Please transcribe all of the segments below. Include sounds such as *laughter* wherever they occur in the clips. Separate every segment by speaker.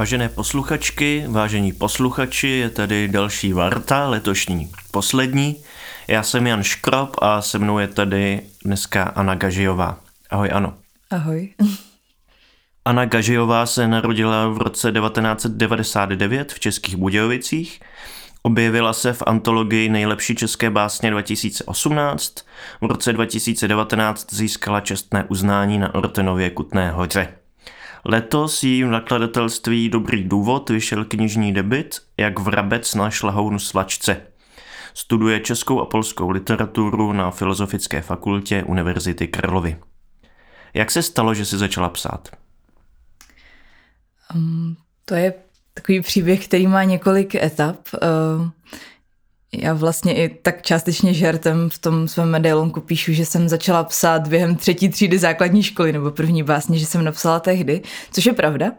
Speaker 1: Vážené posluchačky, vážení posluchači, je tady další Varta, letošní poslední. Já jsem Jan Škrop a se mnou je tady dneska Anna Gažijová. Ahoj Ano.
Speaker 2: Ahoj. *laughs*
Speaker 1: Anna Gažijová se narodila v roce 1999 v Českých Budějovicích. Objevila se v antologii Nejlepší české básně 2018. V roce 2019 získala čestné uznání na Ortenově Kutné hoře. Letos jí v nakladatelství Dobrý důvod vyšel knižní debit Jak vrabec na šlahounu slačce. Studuje českou a polskou literaturu na Filozofické fakultě Univerzity Karlovy. Jak se stalo, že jsi začala psát?
Speaker 2: Um, to je takový příběh, který má několik etap. Uh, já vlastně i tak částečně žertem v tom svém medailonku píšu, že jsem začala psát během třetí třídy základní školy, nebo první básně, že jsem napsala tehdy, což je pravda.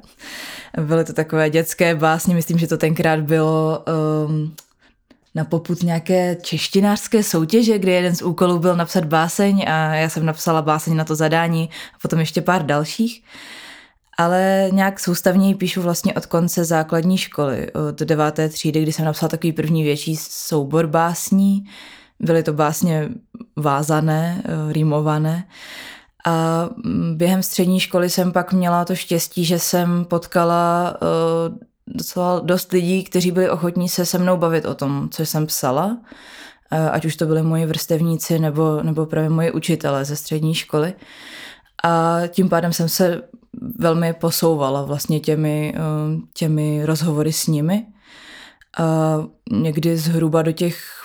Speaker 2: Byly to takové dětské básně, myslím, že to tenkrát bylo um, na poput nějaké češtinářské soutěže, kde jeden z úkolů byl napsat báseň a já jsem napsala báseň na to zadání a potom ještě pár dalších. Ale nějak soustavněji píšu vlastně od konce základní školy, od deváté třídy, kdy jsem napsala takový první větší soubor básní. Byly to básně vázané, eh, rýmované. A mm, během střední školy jsem pak měla to štěstí, že jsem potkala eh, docela dost lidí, kteří byli ochotní se se mnou bavit o tom, co jsem psala, eh, ať už to byli moji vrstevníci nebo, nebo právě moji učitele ze střední školy. A tím pádem jsem se velmi posouvala vlastně těmi, eh, těmi rozhovory s nimi. A někdy zhruba do těch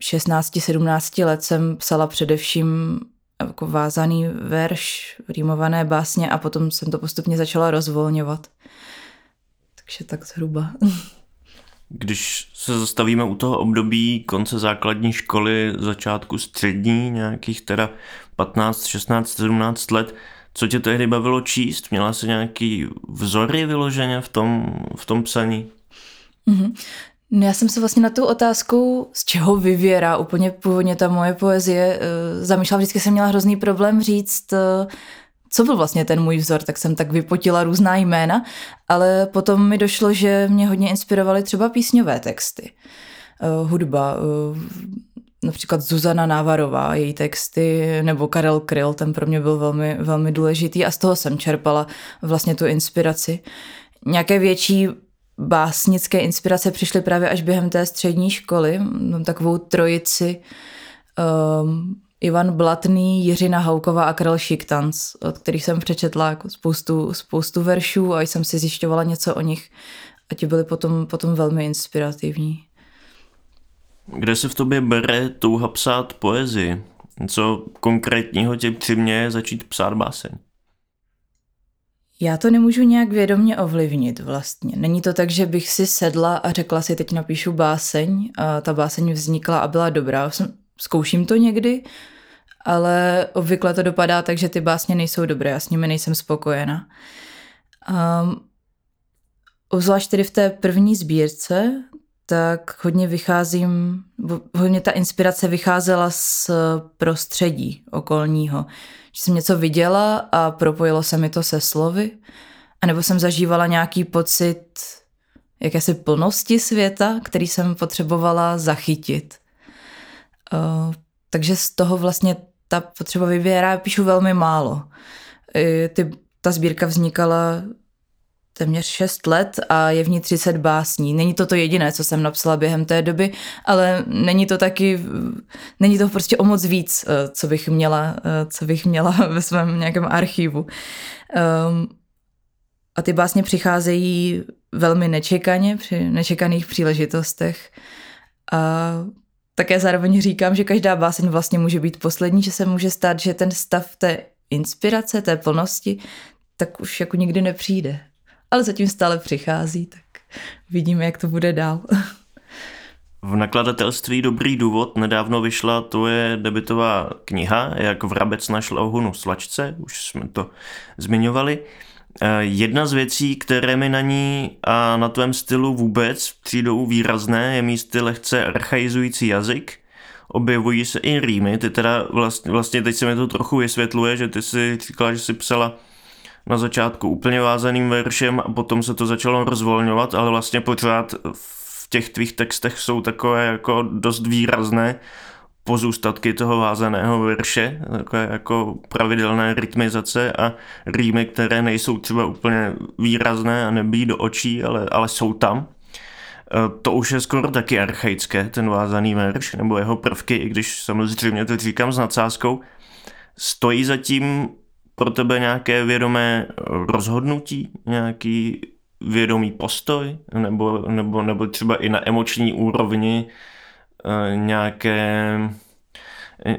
Speaker 2: 16-17 let jsem psala především jako vázaný verš, rýmované básně a potom jsem to postupně začala rozvolňovat. Takže tak zhruba. *laughs*
Speaker 1: Když se zastavíme u toho období konce základní školy, začátku střední, nějakých teda 15, 16, 17 let, co tě tehdy bavilo číst? Měla jsi nějaký vzory vyloženě v tom, v tom psaní?
Speaker 2: Mm-hmm. Já jsem se vlastně na tu otázku, z čeho vyvěrá úplně původně ta moje poezie, uh, zamýšlela. Vždycky jsem měla hrozný problém říct, uh, co byl vlastně ten můj vzor, tak jsem tak vypotila různá jména, ale potom mi došlo, že mě hodně inspirovaly třeba písňové texty, uh, hudba, například Zuzana Návarová, její texty, nebo Karel Kryl, ten pro mě byl velmi, velmi důležitý a z toho jsem čerpala vlastně tu inspiraci. Nějaké větší básnické inspirace přišly právě až během té střední školy, mám takovou trojici um, Ivan Blatný, Jiřina Hauková a Karel Šiktanc, od kterých jsem přečetla jako spoustu, spoustu veršů a jsem si zjišťovala něco o nich a ti byly potom, potom velmi inspirativní.
Speaker 1: Kde se v tobě bere touha psát poezii? Co konkrétního tě přiměje začít psát báseň?
Speaker 2: Já to nemůžu nějak vědomně ovlivnit vlastně. Není to tak, že bych si sedla a řekla si, teď napíšu báseň a ta báseň vznikla a byla dobrá. Zkouším to někdy, ale obvykle to dopadá tak, že ty básně nejsou dobré, já s nimi nejsem spokojena. Um, obzvlášť tedy v té první sbírce, tak hodně vycházím, hodně ta inspirace vycházela z prostředí okolního. Že jsem něco viděla a propojilo se mi to se slovy, anebo jsem zažívala nějaký pocit jakési plnosti světa, který jsem potřebovala zachytit. Uh, takže z toho vlastně ta potřeba vyvěrá, já píšu velmi málo. Ty, ta sbírka vznikala téměř 6 let a je v ní 30 básní. Není to to jediné, co jsem napsala během té doby, ale není to taky, není to prostě o moc víc, eh, co bych měla, eh, co bych měla *laughs* ve svém nějakém archivu. Um, a ty básně přicházejí velmi nečekaně, při nečekaných příležitostech. A také zároveň říkám, že každá báseň vlastně může být poslední, že se může stát, že ten stav té inspirace, té plnosti, tak už jako nikdy nepřijde ale zatím stále přichází, tak vidíme, jak to bude dál.
Speaker 1: V nakladatelství Dobrý důvod nedávno vyšla tvoje debitová kniha, jak vrabec našel ohunu slačce, už jsme to zmiňovali. Eh, jedna z věcí, které mi na ní a na tvém stylu vůbec přijdou výrazné, je místy lehce archaizující jazyk, objevují se i rýmy, ty teda vlastně, vlastně teď se mi to trochu vysvětluje, že ty si říkala, že si psala na začátku úplně vázaným veršem a potom se to začalo rozvolňovat, ale vlastně pořád v těch tvých textech jsou takové jako dost výrazné pozůstatky toho vázaného verše, takové jako pravidelné rytmizace a rýmy, které nejsou třeba úplně výrazné a nebí do očí, ale, ale jsou tam. E, to už je skoro taky archaické, ten vázaný verš, nebo jeho prvky, i když samozřejmě to říkám s nadsázkou. Stojí zatím pro tebe nějaké vědomé rozhodnutí, nějaký vědomý postoj, nebo, nebo, nebo třeba i na emoční úrovni Eh, nějaké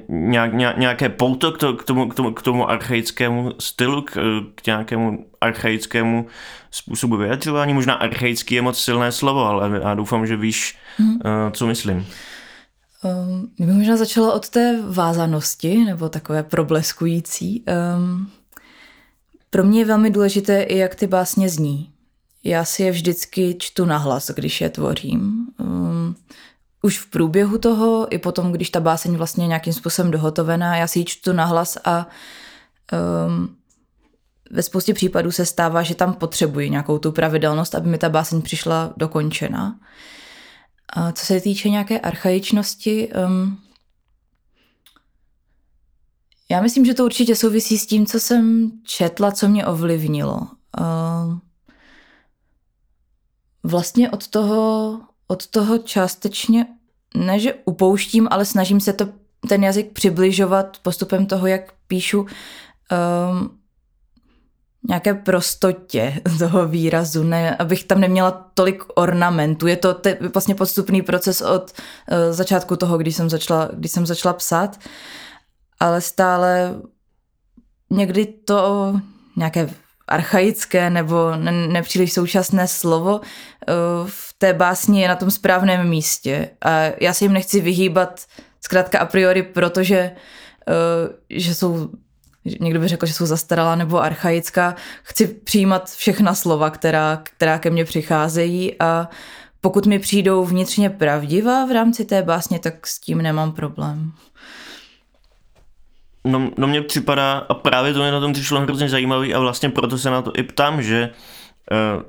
Speaker 1: nějak, nějaké pouto k, to, k, tomu, k, tomu, k tomu archaickému stylu, k, k nějakému archaickému způsobu vyjadřování. Možná archaický je moc silné slovo, ale já doufám, že víš, hmm. co myslím.
Speaker 2: Um, bych možná začala od té vázanosti, nebo takové probleskující. Um, pro mě je velmi důležité i, jak ty básně zní. Já si je vždycky čtu nahlas, když je tvořím. Um, už v průběhu toho, i potom, když ta báseň vlastně nějakým způsobem dohotovená, já si ji čtu nahlas a um, ve spoustě případů se stává, že tam potřebuji nějakou tu pravidelnost, aby mi ta báseň přišla dokončena. A co se týče nějaké archaičnosti, um, já myslím, že to určitě souvisí s tím, co jsem četla, co mě ovlivnilo. Um, vlastně od toho od toho částečně, ne že upouštím, ale snažím se to, ten jazyk přibližovat postupem toho, jak píšu um, nějaké prostotě *laughs* toho výrazu, ne, abych tam neměla tolik ornamentů. Je to te, vlastně postupný proces od uh, začátku toho, když jsem, začala, když jsem začala psát, ale stále někdy to nějaké archaické nebo ne, nepříliš současné slovo eh, v té básni je na tom správném místě. A já se jim nechci vyhýbat zkrátka a priori, protože eh, že jsou někdo by řekl, že jsou zastaralá nebo archaická. Chci přijímat všechna slova, která, která ke mně přicházejí a pokud mi přijdou vnitřně pravdivá v rámci té básně, tak s tím nemám problém.
Speaker 1: No, no mně připadá, a právě to mě na tom přišlo hrozně zajímavý a vlastně proto se na to i ptám, že uh,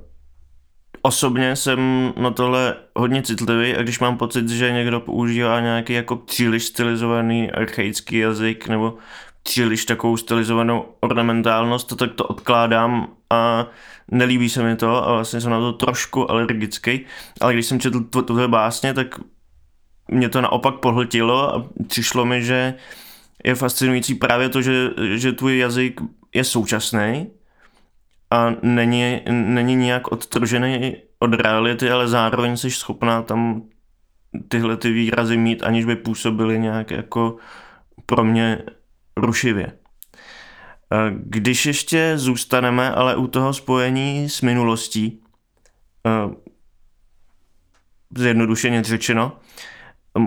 Speaker 1: osobně jsem na tohle hodně citlivý a když mám pocit, že někdo používá nějaký jako příliš stylizovaný archaický jazyk nebo příliš takovou stylizovanou ornamentálnost, tak to odkládám a nelíbí se mi to a vlastně jsem na to trošku alergický. Ale když jsem četl tuhle básně, tak mě to naopak pohltilo a přišlo mi, že je fascinující právě to, že, že tvůj jazyk je současný a není, není nijak odtržený od reality, ale zároveň jsi schopná tam tyhle ty výrazy mít, aniž by působily nějak jako pro mě rušivě. Když ještě zůstaneme ale u toho spojení s minulostí, zjednodušeně řečeno,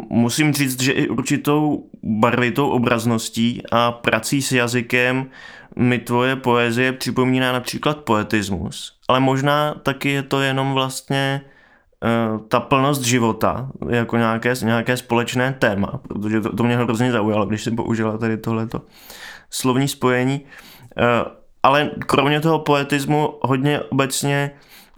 Speaker 1: musím říct, že i určitou barvitou obrazností a prací s jazykem mi tvoje poezie připomíná například poetismus, ale možná taky je to jenom vlastně ta plnost života, jako nějaké, nějaké společné téma, protože to, to mě hrozně zaujalo, když jsem použila tady tohleto slovní spojení. Uh, ale kromě toho poetismu hodně obecně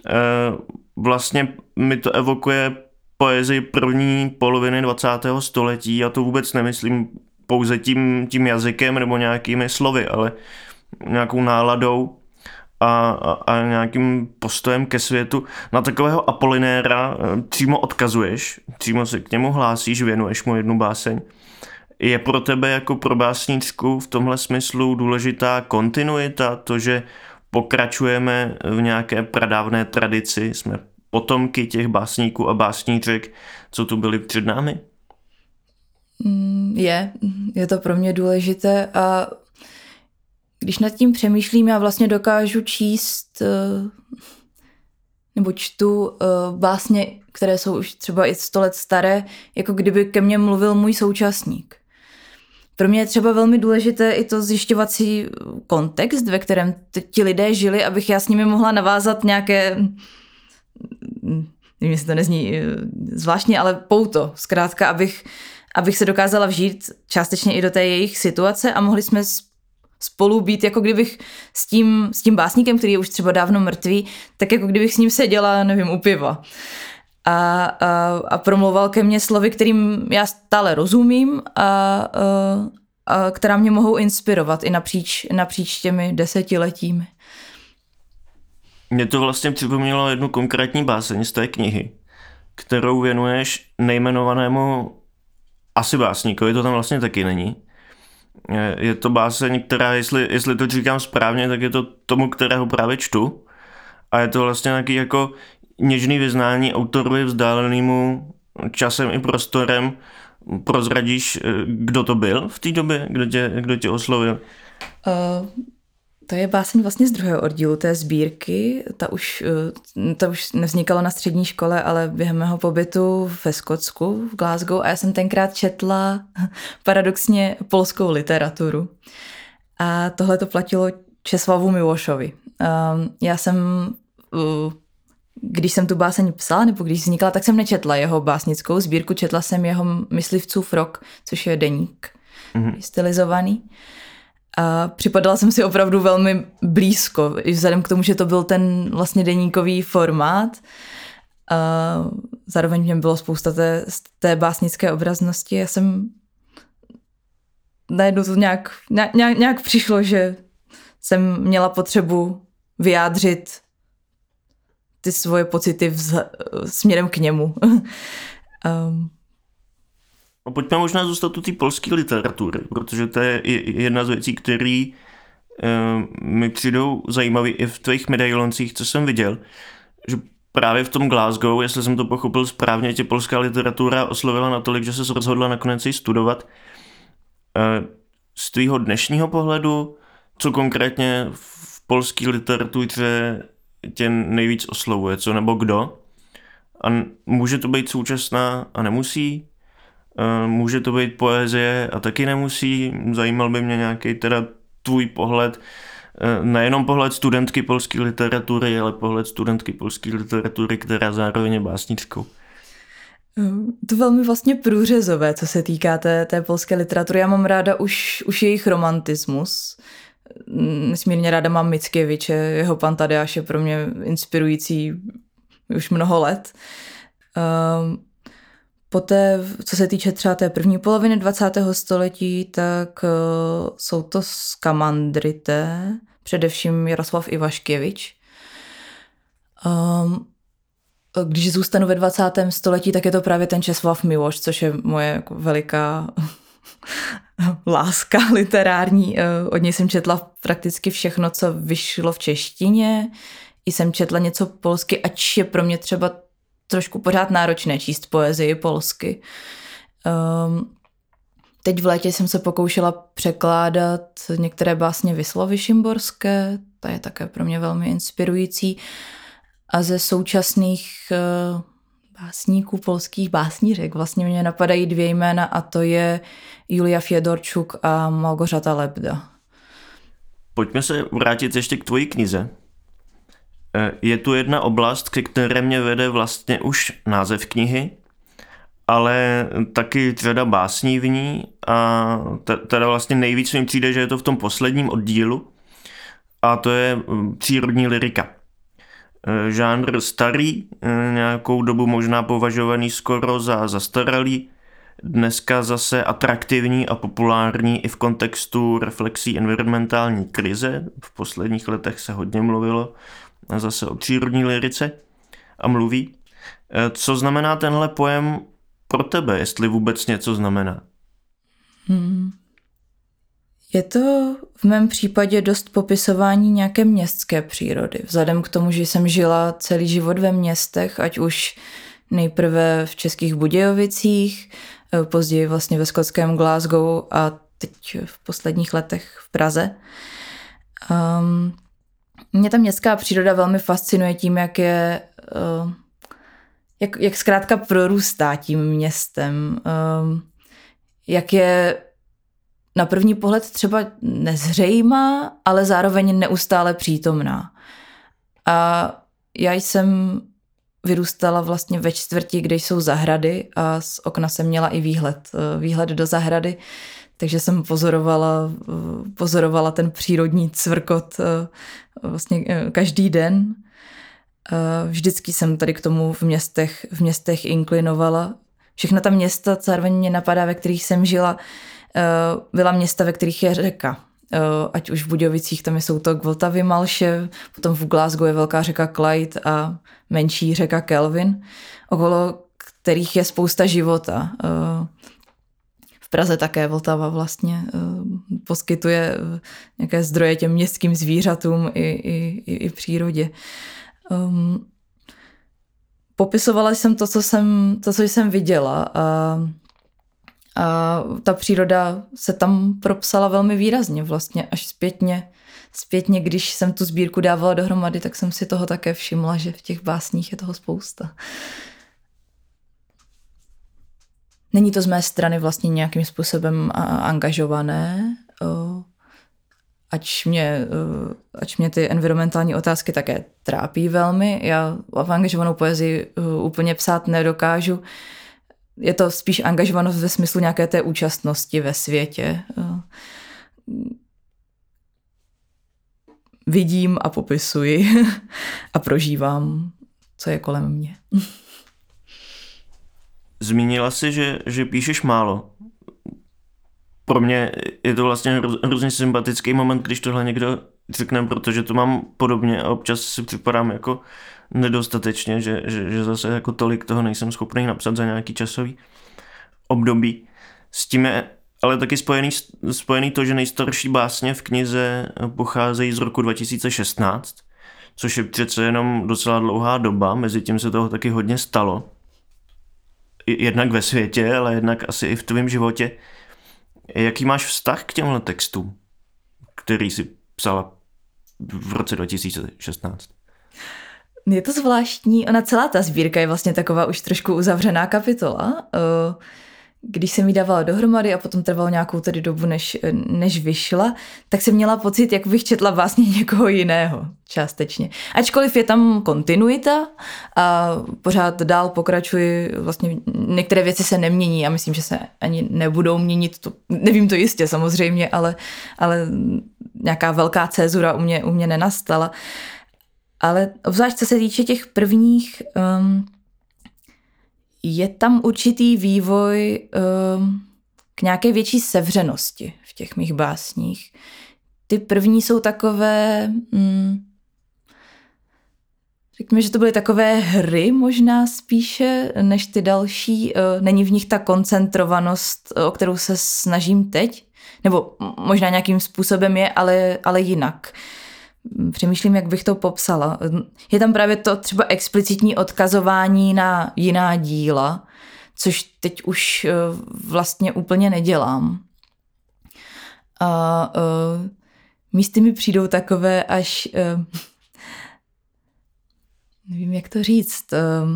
Speaker 1: uh, vlastně mi to evokuje poezii první poloviny 20. století. Já to vůbec nemyslím pouze tím, tím jazykem nebo nějakými slovy, ale nějakou náladou a, a, nějakým postojem ke světu. Na takového Apolinéra eh, přímo odkazuješ, přímo se k němu hlásíš, věnuješ mu jednu báseň. Je pro tebe jako pro básničku v tomhle smyslu důležitá kontinuita, to, že pokračujeme v nějaké pradávné tradici, jsme potomky těch básníků a básníček, co tu byli před námi?
Speaker 2: Mm, je, je to pro mě důležité a když nad tím přemýšlím, já vlastně dokážu číst eh, nebo čtu eh, básně, které jsou už třeba i sto let staré, jako kdyby ke mně mluvil můj současník. Pro mě je třeba velmi důležité i to zjišťovací kontext, ve kterém ti lidé žili, abych já s nimi mohla navázat nějaké nevím, jestli to nezní eh, zvláštně, ale pouto, zkrátka, abych, abych se dokázala vžít částečně i do té jejich situace a mohli jsme spolu být, jako kdybych s tím, s tím básníkem, který je už třeba dávno mrtvý, tak jako kdybych s ním seděla, nevím, u piva. A, a, a promluval ke mně slovy, kterým já stále rozumím a, a, a která mě mohou inspirovat i napříč, napříč těmi desetiletími.
Speaker 1: Mě to vlastně připomnělo jednu konkrétní báseň z té knihy, kterou věnuješ nejmenovanému asi básníkovi, to tam vlastně taky není. Je to báseň, která, jestli, jestli to říkám správně, tak je to tomu, kterého právě čtu. A je to vlastně nějaký jako něžný vyznání autorovi vzdálenému časem i prostorem. Prozradíš, kdo to byl v té době, kdo tě, kdo tě oslovil?
Speaker 2: Uh, to je báseň vlastně z druhého oddílu té sbírky. Ta už, eh, ta už nevznikala na střední škole, ale během mého pobytu ve Skotsku, v Glasgow, a já jsem tenkrát četla *laughs* paradoxně polskou literaturu. A tohle to platilo Česlavu Milošovi. Ehm, já jsem, když jsem tu báseň psala, nebo když vznikla, tak jsem nečetla jeho básnickou sbírku, četla jsem jeho Myslivcův rok, což je deník mm-hmm. stylizovaný. A připadala jsem si opravdu velmi blízko, i vzhledem k tomu, že to byl ten vlastně deníkový formát. A zároveň mě bylo spousta té, té básnické obraznosti. Já jsem najednou to nějak, nějak, nějak přišlo, že jsem měla potřebu vyjádřit ty svoje pocity vz, směrem k němu. *laughs* um,
Speaker 1: No pojďme možná zůstat u té polské literatury, protože to je jedna z věcí, které uh, mi přijdou zajímavé i v tvých medailoncích, co jsem viděl, že právě v tom Glasgow, jestli jsem to pochopil správně, tě polská literatura oslovila natolik, že se rozhodla nakonec ji studovat. Uh, z tvýho dnešního pohledu, co konkrétně v polské literatuře tě nejvíc oslovuje, co nebo kdo? A může to být současná a nemusí? Eh, může to být poezie a taky nemusí. Zajímal by mě nějaký teda tvůj pohled, eh, nejenom pohled studentky polské literatury, ale pohled studentky polské literatury, která zároveň je básničkou.
Speaker 2: Eh, to velmi vlastně průřezové, co se týká té, té polské literatury. Já mám ráda už, už jejich romantismus. Nesmírně ráda mám Mickiewicze, jeho pan Tadeáš je pro mě inspirující už mnoho let. Poté, co se týče třeba té první poloviny 20. století, tak uh, jsou to skamandrité, především Jaroslav Ivaškěvič. Um, když zůstanu ve 20. století, tak je to právě ten Česlav Miloš, což je moje jako veliká *laughs* láska literární. Uh, od něj jsem četla prakticky všechno, co vyšlo v češtině. I jsem četla něco polsky, ač je pro mě třeba trošku pořád náročné číst poezii polsky. Um, teď v létě jsem se pokoušela překládat některé básně Vyslovy Šimborské, ta je také pro mě velmi inspirující. A ze současných uh, básníků, polských básnířek, vlastně mě napadají dvě jména a to je Julia Fiedorčuk a Malgořata Lebda.
Speaker 1: Pojďme se vrátit ještě k tvojí knize. Eh, je tu jedna oblast, ke které mě vede vlastně už název knihy, ale taky řada básní v ní a teda vlastně nejvíc mi přijde, že je to v tom posledním oddílu a to je hm, přírodní lirika. Eh, žánr starý, eh, nějakou dobu možná považovaný skoro za zastaralý, dneska zase atraktivní a populární i v kontextu reflexí environmentální krize. V posledních letech se hodně mluvilo zase o přírodní lirice a mluví. E, co znamená tenhle pojem pro tebe, jestli vůbec něco znamená? Hmm.
Speaker 2: Je to v mém případě dost popisování nějaké městské přírody. Vzhledem k tomu, že jsem žila celý život ve městech, ať už nejprve v Českých Budějovicích, e, později vlastně ve skotském Glasgow a teď v posledních letech v Praze. Um, mě ta městská příroda velmi fascinuje tím, jak je, uh, jak, jak zkrátka prorůstá tím městem, uh, jak je na první pohled třeba nezřejmá, ale zároveň neustále přítomná. A já jsem vyrůstala vlastně ve čtvrti, kde jsou zahrady a z okna jsem měla i výhled, uh, výhled do zahrady. Takže jsem pozorovala, pozorovala ten přírodní cvrkot vlastně každý den. Vždycky jsem tady k tomu v městech, v městech inklinovala. Všechna ta města zároveň mě napadá, ve kterých jsem žila, byla města, ve kterých je řeka. Ať už v Budějovicích, tam jsou to Vltavy, Malše, potom v Glasgow je velká řeka Clyde a menší řeka Kelvin, okolo kterých je spousta života. Praze také Vltava vlastně poskytuje nějaké zdroje těm městským zvířatům i, i, i, i přírodě. Um, popisovala jsem to, co jsem, to, co jsem viděla a, a ta příroda se tam propsala velmi výrazně vlastně až zpětně. Zpětně, když jsem tu sbírku dávala dohromady, tak jsem si toho také všimla, že v těch básních je toho spousta. Není to z mé strany vlastně nějakým způsobem angažované, ač mě, ač mě ty environmentální otázky také trápí velmi. Já v angažovanou poezii úplně psát nedokážu. Je to spíš angažovanost ve smyslu nějaké té účastnosti ve světě. Vidím a popisuji *laughs* a prožívám, co je kolem mě. *laughs*
Speaker 1: Zmínila jsi, že, že píšeš málo. Pro mě je to vlastně hrozně sympatický moment, když tohle někdo řekne, protože to mám podobně a občas si připadám jako nedostatečně, že, že, že zase jako tolik toho nejsem schopný napsat za nějaký časový období. S tím je ale taky spojený, spojený to, že nejstarší básně v knize pocházejí z roku 2016, což je přece jenom docela dlouhá doba, mezi tím se toho taky hodně stalo jednak ve světě, ale jednak asi i v tvém životě. Jaký máš vztah k těmhle textům, který si psala v roce 2016?
Speaker 2: Je to zvláštní, ona celá ta sbírka je vlastně taková už trošku uzavřená kapitola. Uh když jsem ji dávala dohromady a potom trvalo nějakou tedy dobu, než, než vyšla, tak jsem měla pocit, jak bych četla vlastně *laughs* někoho jiného částečně. Ačkoliv je tam kontinuita a pořád dál pokračuji, vlastně některé věci se nemění a myslím, že se ani nebudou měnit, to, nevím to jistě samozřejmě, ale, ale nějaká velká cezura u mě, u mě nenastala. Ale obzvlášť co se týče těch prvních um, je tam určitý vývoj um, k nějaké větší sevřenosti v těch mých básních. Ty první jsou takové, um, řekněme, že to byly takové hry možná spíše než ty další. Uh, není v nich ta koncentrovanost, o kterou se snažím teď, nebo možná nějakým způsobem je, ale, ale jinak. Uh, přemýšlím, jak bych to popsala. Je tam právě to třeba explicitní odkazování na jiná díla, což teď už eh, vlastně úplně nedělám. A uh, místy mi přijdou takové až, uh, nevím, jak to říct, uh,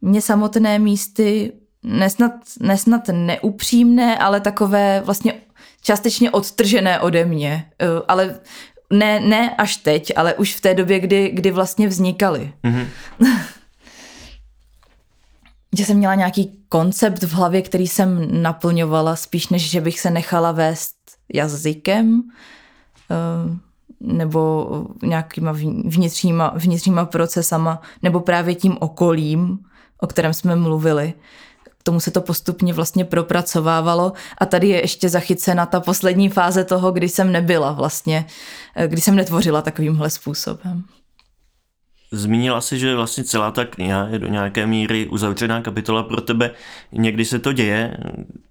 Speaker 2: mě samotné místy nesnad, nesnad neupřímné, ale takové vlastně částečně odtržené ode mě, ale ne, ne až teď, ale už v té době, kdy, kdy vlastně vznikaly. Mm-hmm. *laughs* že jsem měla nějaký koncept v hlavě, který jsem naplňovala, spíš než, že bych se nechala vést jazykem eh, nebo nějakýma vnitřníma, vnitřníma procesama, nebo právě tím okolím, o kterém jsme mluvili tomu se to postupně vlastně propracovávalo a tady je ještě zachycena ta poslední fáze toho, kdy jsem nebyla vlastně, eh, kdy jsem netvořila takovýmhle způsobem.
Speaker 1: Zmínila si, že vlastně celá ta kniha je do nějaké míry uzavřená kapitola pro tebe. Někdy se to děje,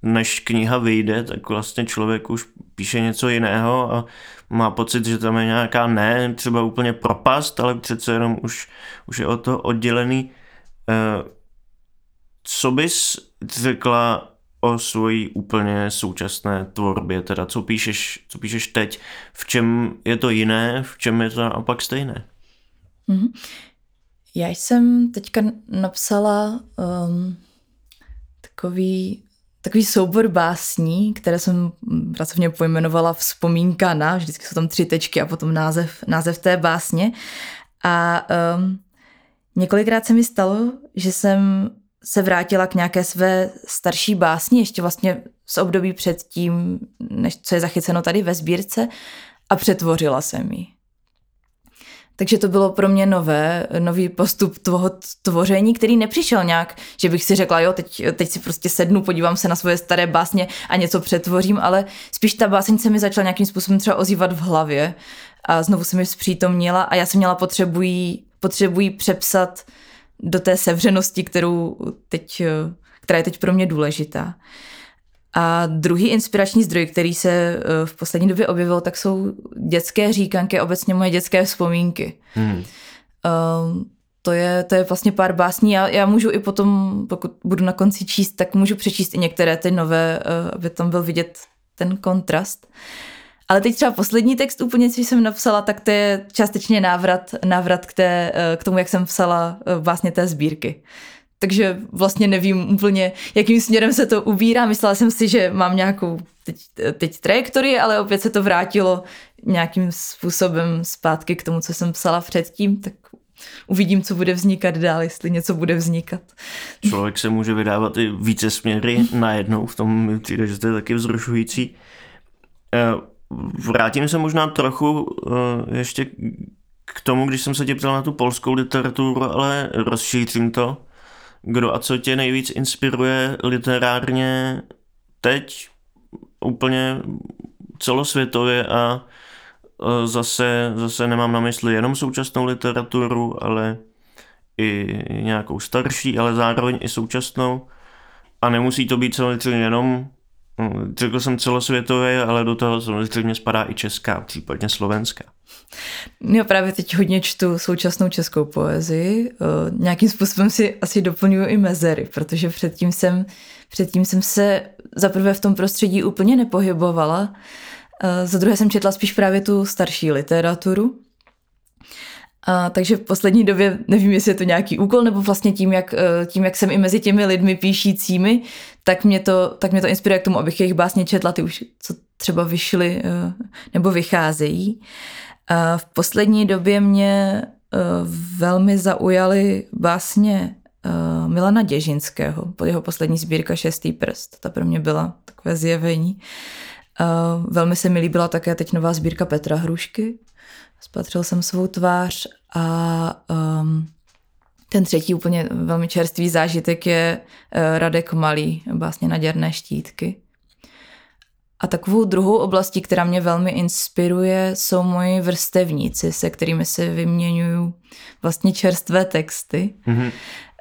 Speaker 1: než kniha vyjde, tak vlastně člověk už píše něco jiného a má pocit, že tam je nějaká ne třeba úplně propast, ale přece jenom už, už je o to oddělený. Co bys řekla o svojí úplně současné tvorbě, teda co píšeš, co píšeš teď, v čem je to jiné, v čem je to naopak stejné? Mm-hmm.
Speaker 2: Já jsem teďka napsala um, takový, takový soubor básní, které jsem pracovně pojmenovala Vzpomínka na, vždycky jsou tam tři tečky a potom název, název té básně. A um, několikrát se mi stalo, že jsem se vrátila k nějaké své starší básni, ještě vlastně z období předtím, než co je zachyceno tady ve sbírce, a přetvořila jsem ji. Takže to bylo pro mě nové, nový postup toho tvoření, který nepřišel nějak, že bych si řekla, jo, teď, teď si prostě sednu, podívám se na svoje staré básně a něco přetvořím, ale spíš ta báseň se mi začala nějakým způsobem třeba ozývat v hlavě a znovu se mi zpřítomnila a já jsem měla potřebují, potřebují přepsat do té sevřenosti, kterou teď, která je teď pro mě důležitá. A druhý inspirační zdroj, který se eh, v poslední době objevil, tak jsou dětské říkanky, obecně moje dětské vzpomínky. Hmm. Uh, to je, to je vlastně pár básní. Já, já můžu i potom, pokud budu na konci číst, tak můžu přečíst i některé ty nové, uh, aby tam byl vidět ten kontrast. Ale teď třeba poslední text úplně, co jsem napsala, tak to je částečně návrat, návrat k, té, k tomu, jak jsem psala vlastně té sbírky takže vlastně nevím úplně, jakým směrem se to ubírá. Myslela jsem si, že mám nějakou teď, teď trajektorii, ale opět se to vrátilo nějakým způsobem zpátky k tomu, co jsem psala předtím, tak uvidím, co bude vznikat dál, jestli něco bude vznikat.
Speaker 1: Člověk se může vydávat i více směry najednou, v tom mi přijde, že to je taky vzrušující. Eh, vrátím se možná trochu eh, ještě k tomu, když jsem se tě ptal na tu polskou literaturu, ale rozšířím to kdo a co tě nejvíc inspiruje literárně teď, úplně celosvětově a zase, zase nemám na mysli jenom současnou literaturu, ale i nějakou starší, ale zároveň i současnou. A nemusí to být samozřejmě jenom, řekl jsem celosvětové, ale do toho samozřejmě spadá i česká, případně slovenská.
Speaker 2: Já právě teď hodně čtu současnou českou poezii. Nějakým způsobem si asi doplňuju i mezery, protože předtím jsem, předtím jsem se zaprvé v tom prostředí úplně nepohybovala. Za druhé jsem četla spíš právě tu starší literaturu. A, takže v poslední době nevím, jestli je to nějaký úkol, nebo vlastně tím jak, tím, jak jsem i mezi těmi lidmi píšícími, tak mě to, tak mě to inspiruje k tomu, abych jejich básně četla, ty už co třeba vyšly nebo vycházejí. A v poslední době mě eh, velmi zaujaly básně eh, Milana Děžinského, jeho poslední sbírka Šestý prst. Ta pro mě byla takové zjevení. Velmi se mi líbila také teď nová sbírka Petra Hrušky. Spatřil jsem svou tvář a um, ten třetí úplně velmi čerstvý zážitek je uh, Radek Malý, básně Naděrné štítky. A takovou druhou oblastí, která mě velmi inspiruje, jsou moji vrstevníci, se kterými se vyměňuju vlastně čerstvé texty. Mm-hmm.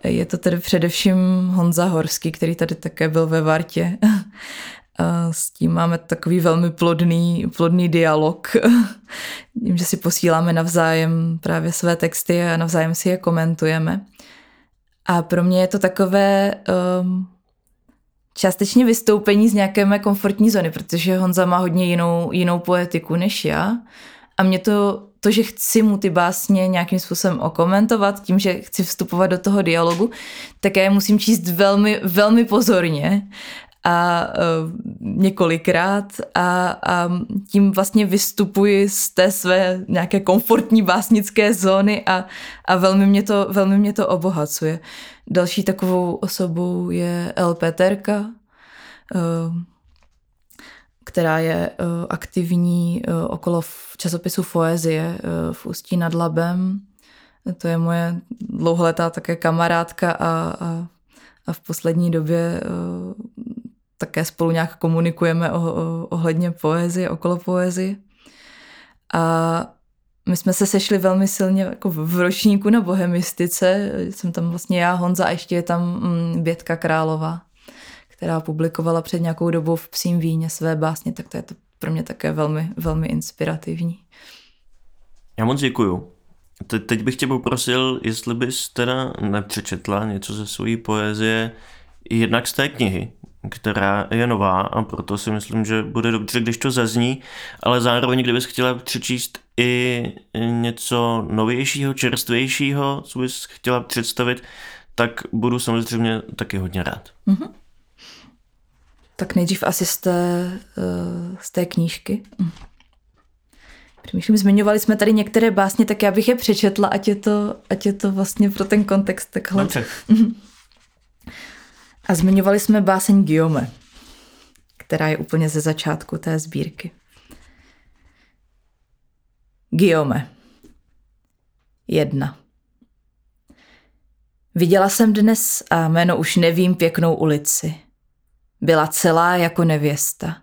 Speaker 2: Je to tedy především Honza Horský, který tady také byl ve Vartě. *laughs* S tím máme takový velmi plodný, plodný dialog. *laughs* Tím, že si posíláme navzájem právě své texty a navzájem si je komentujeme. A pro mě je to takové um, částečně vystoupení z nějaké mé komfortní zóny, protože Honza má hodně jinou, jinou poetiku než já. A mě to, to, že chci mu ty básně nějakým způsobem okomentovat, tím, že chci vstupovat do toho dialogu, tak já je musím číst velmi, velmi pozorně a uh, několikrát a, a tím vlastně vystupuji z té své nějaké komfortní básnické zóny a, a velmi, mě to, velmi mě to obohacuje. Další takovou osobou je El Peterka, uh, která je uh, aktivní okolo časopisu Foezie v Ústí nad Labem. To je moje dlouholetá také kamarádka a, a, a v poslední době také spolu nějak komunikujeme o, o, ohledně poezie, okolo poezie. A my jsme se sešli velmi silně jako v ročníku na bohemistice. Jsem tam vlastně já, Honza a ještě je tam mm, Bětka Králová, která publikovala před nějakou dobou v Psím víně své básně, tak to je to pro mě také velmi, velmi inspirativní.
Speaker 1: Já moc děkuju. Te- teď bych tě poprosil, jestli bys teda nepřečetla něco ze své poezie jednak z té knihy, která je nová a proto si myslím, že bude dobře, když to zazní, ale zároveň, kdybys chtěla přečíst i něco novějšího, čerstvějšího, co bys chtěla představit, tak budu samozřejmě taky hodně rád. Mm-hmm.
Speaker 2: Tak nejdřív asi z té, uh, z té knížky. Přemýšlím, zmiňovali jsme tady některé básně, tak já bych je přečetla, ať je to, ať je to vlastně pro ten kontext takhle. Dobře. A zmiňovali jsme báseň Guillaume, která je úplně ze začátku té sbírky. Guillaume. Jedna. Viděla jsem dnes, a jméno už nevím, pěknou ulici. Byla celá jako nevěsta.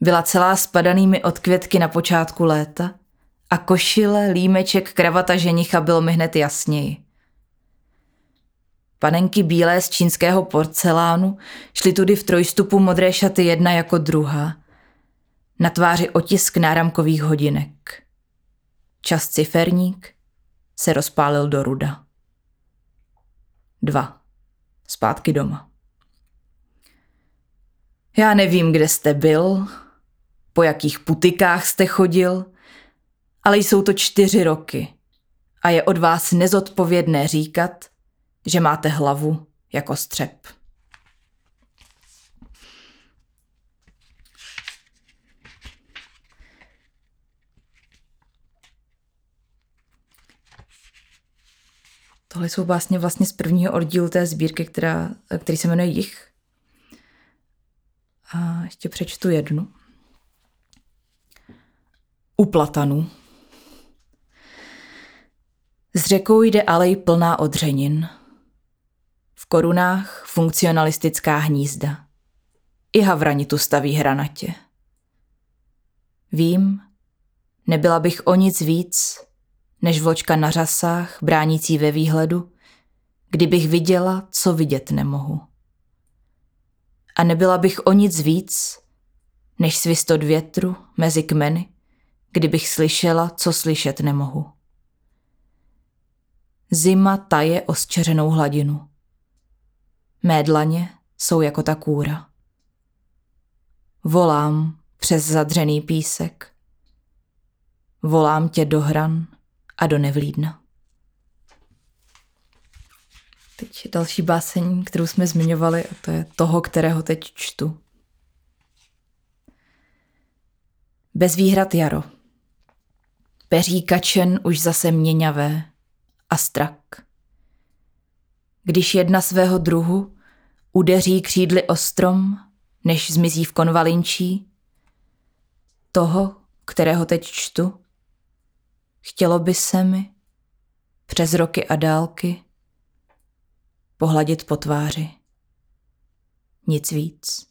Speaker 2: Byla celá spadanými od květky na počátku léta a košile, límeček, kravata ženicha byl mi hned jasněji. Panenky bílé z čínského porcelánu šly tudy v trojstupu modré šaty jedna jako druhá. Na tváři otisk náramkových hodinek. Čas ciferník se rozpálil do ruda. Dva. Zpátky doma. Já nevím, kde jste byl, po jakých putikách jste chodil, ale jsou to čtyři roky a je od vás nezodpovědné říkat, že máte hlavu jako střep. Tohle jsou vlastně vlastně z prvního oddílu té sbírky, která, který se jmenuje Jich. A ještě přečtu jednu. U platanů. S řekou jde alej plná odřenin. Korunách funkcionalistická hnízda. I havrani tu staví hranatě. Vím, nebyla bych o nic víc, než vločka na řasách, bránící ve výhledu, kdybych viděla, co vidět nemohu. A nebyla bych o nic víc, než svist od větru mezi kmeny, kdybych slyšela, co slyšet nemohu. Zima taje osčeřenou hladinu. Mé dlaně jsou jako ta kůra. Volám přes zadřený písek. Volám tě do hran a do nevlídna. Teď další báseň, kterou jsme zmiňovali, a to je toho, kterého teď čtu. Bez výhrad jaro. Peří kačen už zase měňavé a strak. Když jedna svého druhu udeří křídly o strom, než zmizí v konvalinčí, toho, kterého teď čtu, chtělo by se mi přes roky a dálky pohladit po tváři. Nic víc.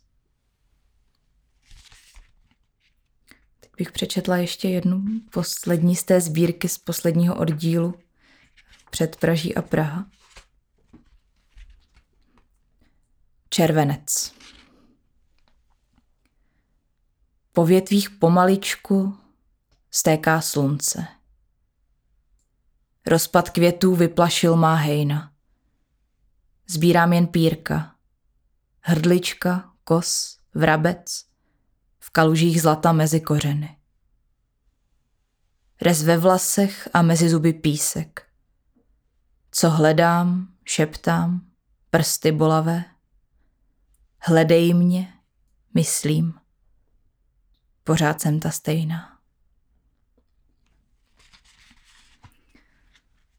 Speaker 2: Teď bych přečetla ještě jednu poslední z té sbírky z posledního oddílu před Praží a Praha. Červenec. Po větvích pomaličku stéká slunce. Rozpad květů vyplašil má hejna. Zbírám jen pírka. Hrdlička, kos, vrabec, v kalužích zlata mezi kořeny. Rez ve vlasech a mezi zuby písek. Co hledám, šeptám, prsty bolavé. Hledej mě, myslím. Pořád jsem ta stejná.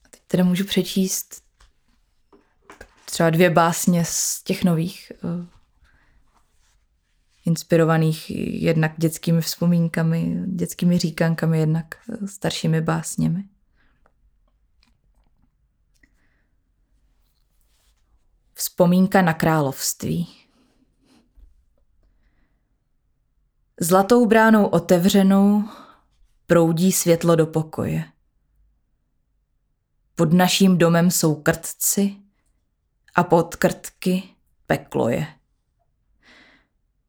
Speaker 2: A teď teda můžu přečíst třeba dvě básně z těch nových, uh, inspirovaných jednak dětskými vzpomínkami, dětskými říkankami, jednak eh, staršími básněmi. Vzpomínka na království. Zlatou bránou otevřenou proudí světlo do pokoje. Pod naším domem jsou krtci a pod krtky peklo je.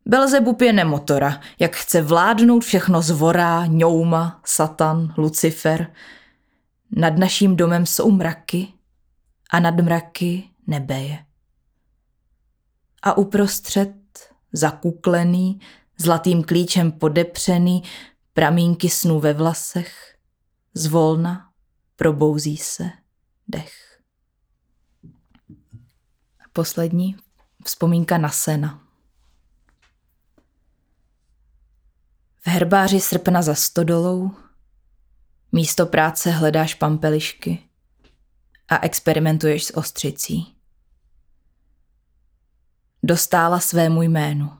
Speaker 2: Belzebub je nemotora, jak chce vládnout všechno zvorá, ňouma, satan, Lucifer. Nad naším domem jsou mraky a nad mraky nebe je. A uprostřed, zakuklený, zlatým klíčem podepřený, pramínky snů ve vlasech, zvolna probouzí se dech. A poslední vzpomínka na sena. V herbáři srpna za stodolou místo práce hledáš pampelišky a experimentuješ s ostřicí. dostála svému jménu.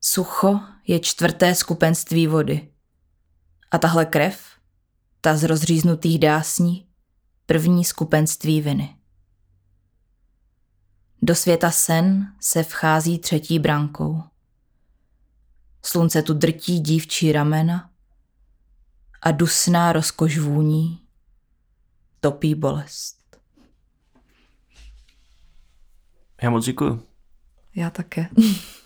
Speaker 2: Sucho je čtvrté skupenství vody. A tahle krev, ta z rozříznutých dásní, první skupenství viny. Do světa sen se vchází třetí brankou. Slunce tu drtí dívčí ramena a dusná rozkoš vůní topí bolest.
Speaker 1: Já moc děkuju.
Speaker 2: Já také. *laughs*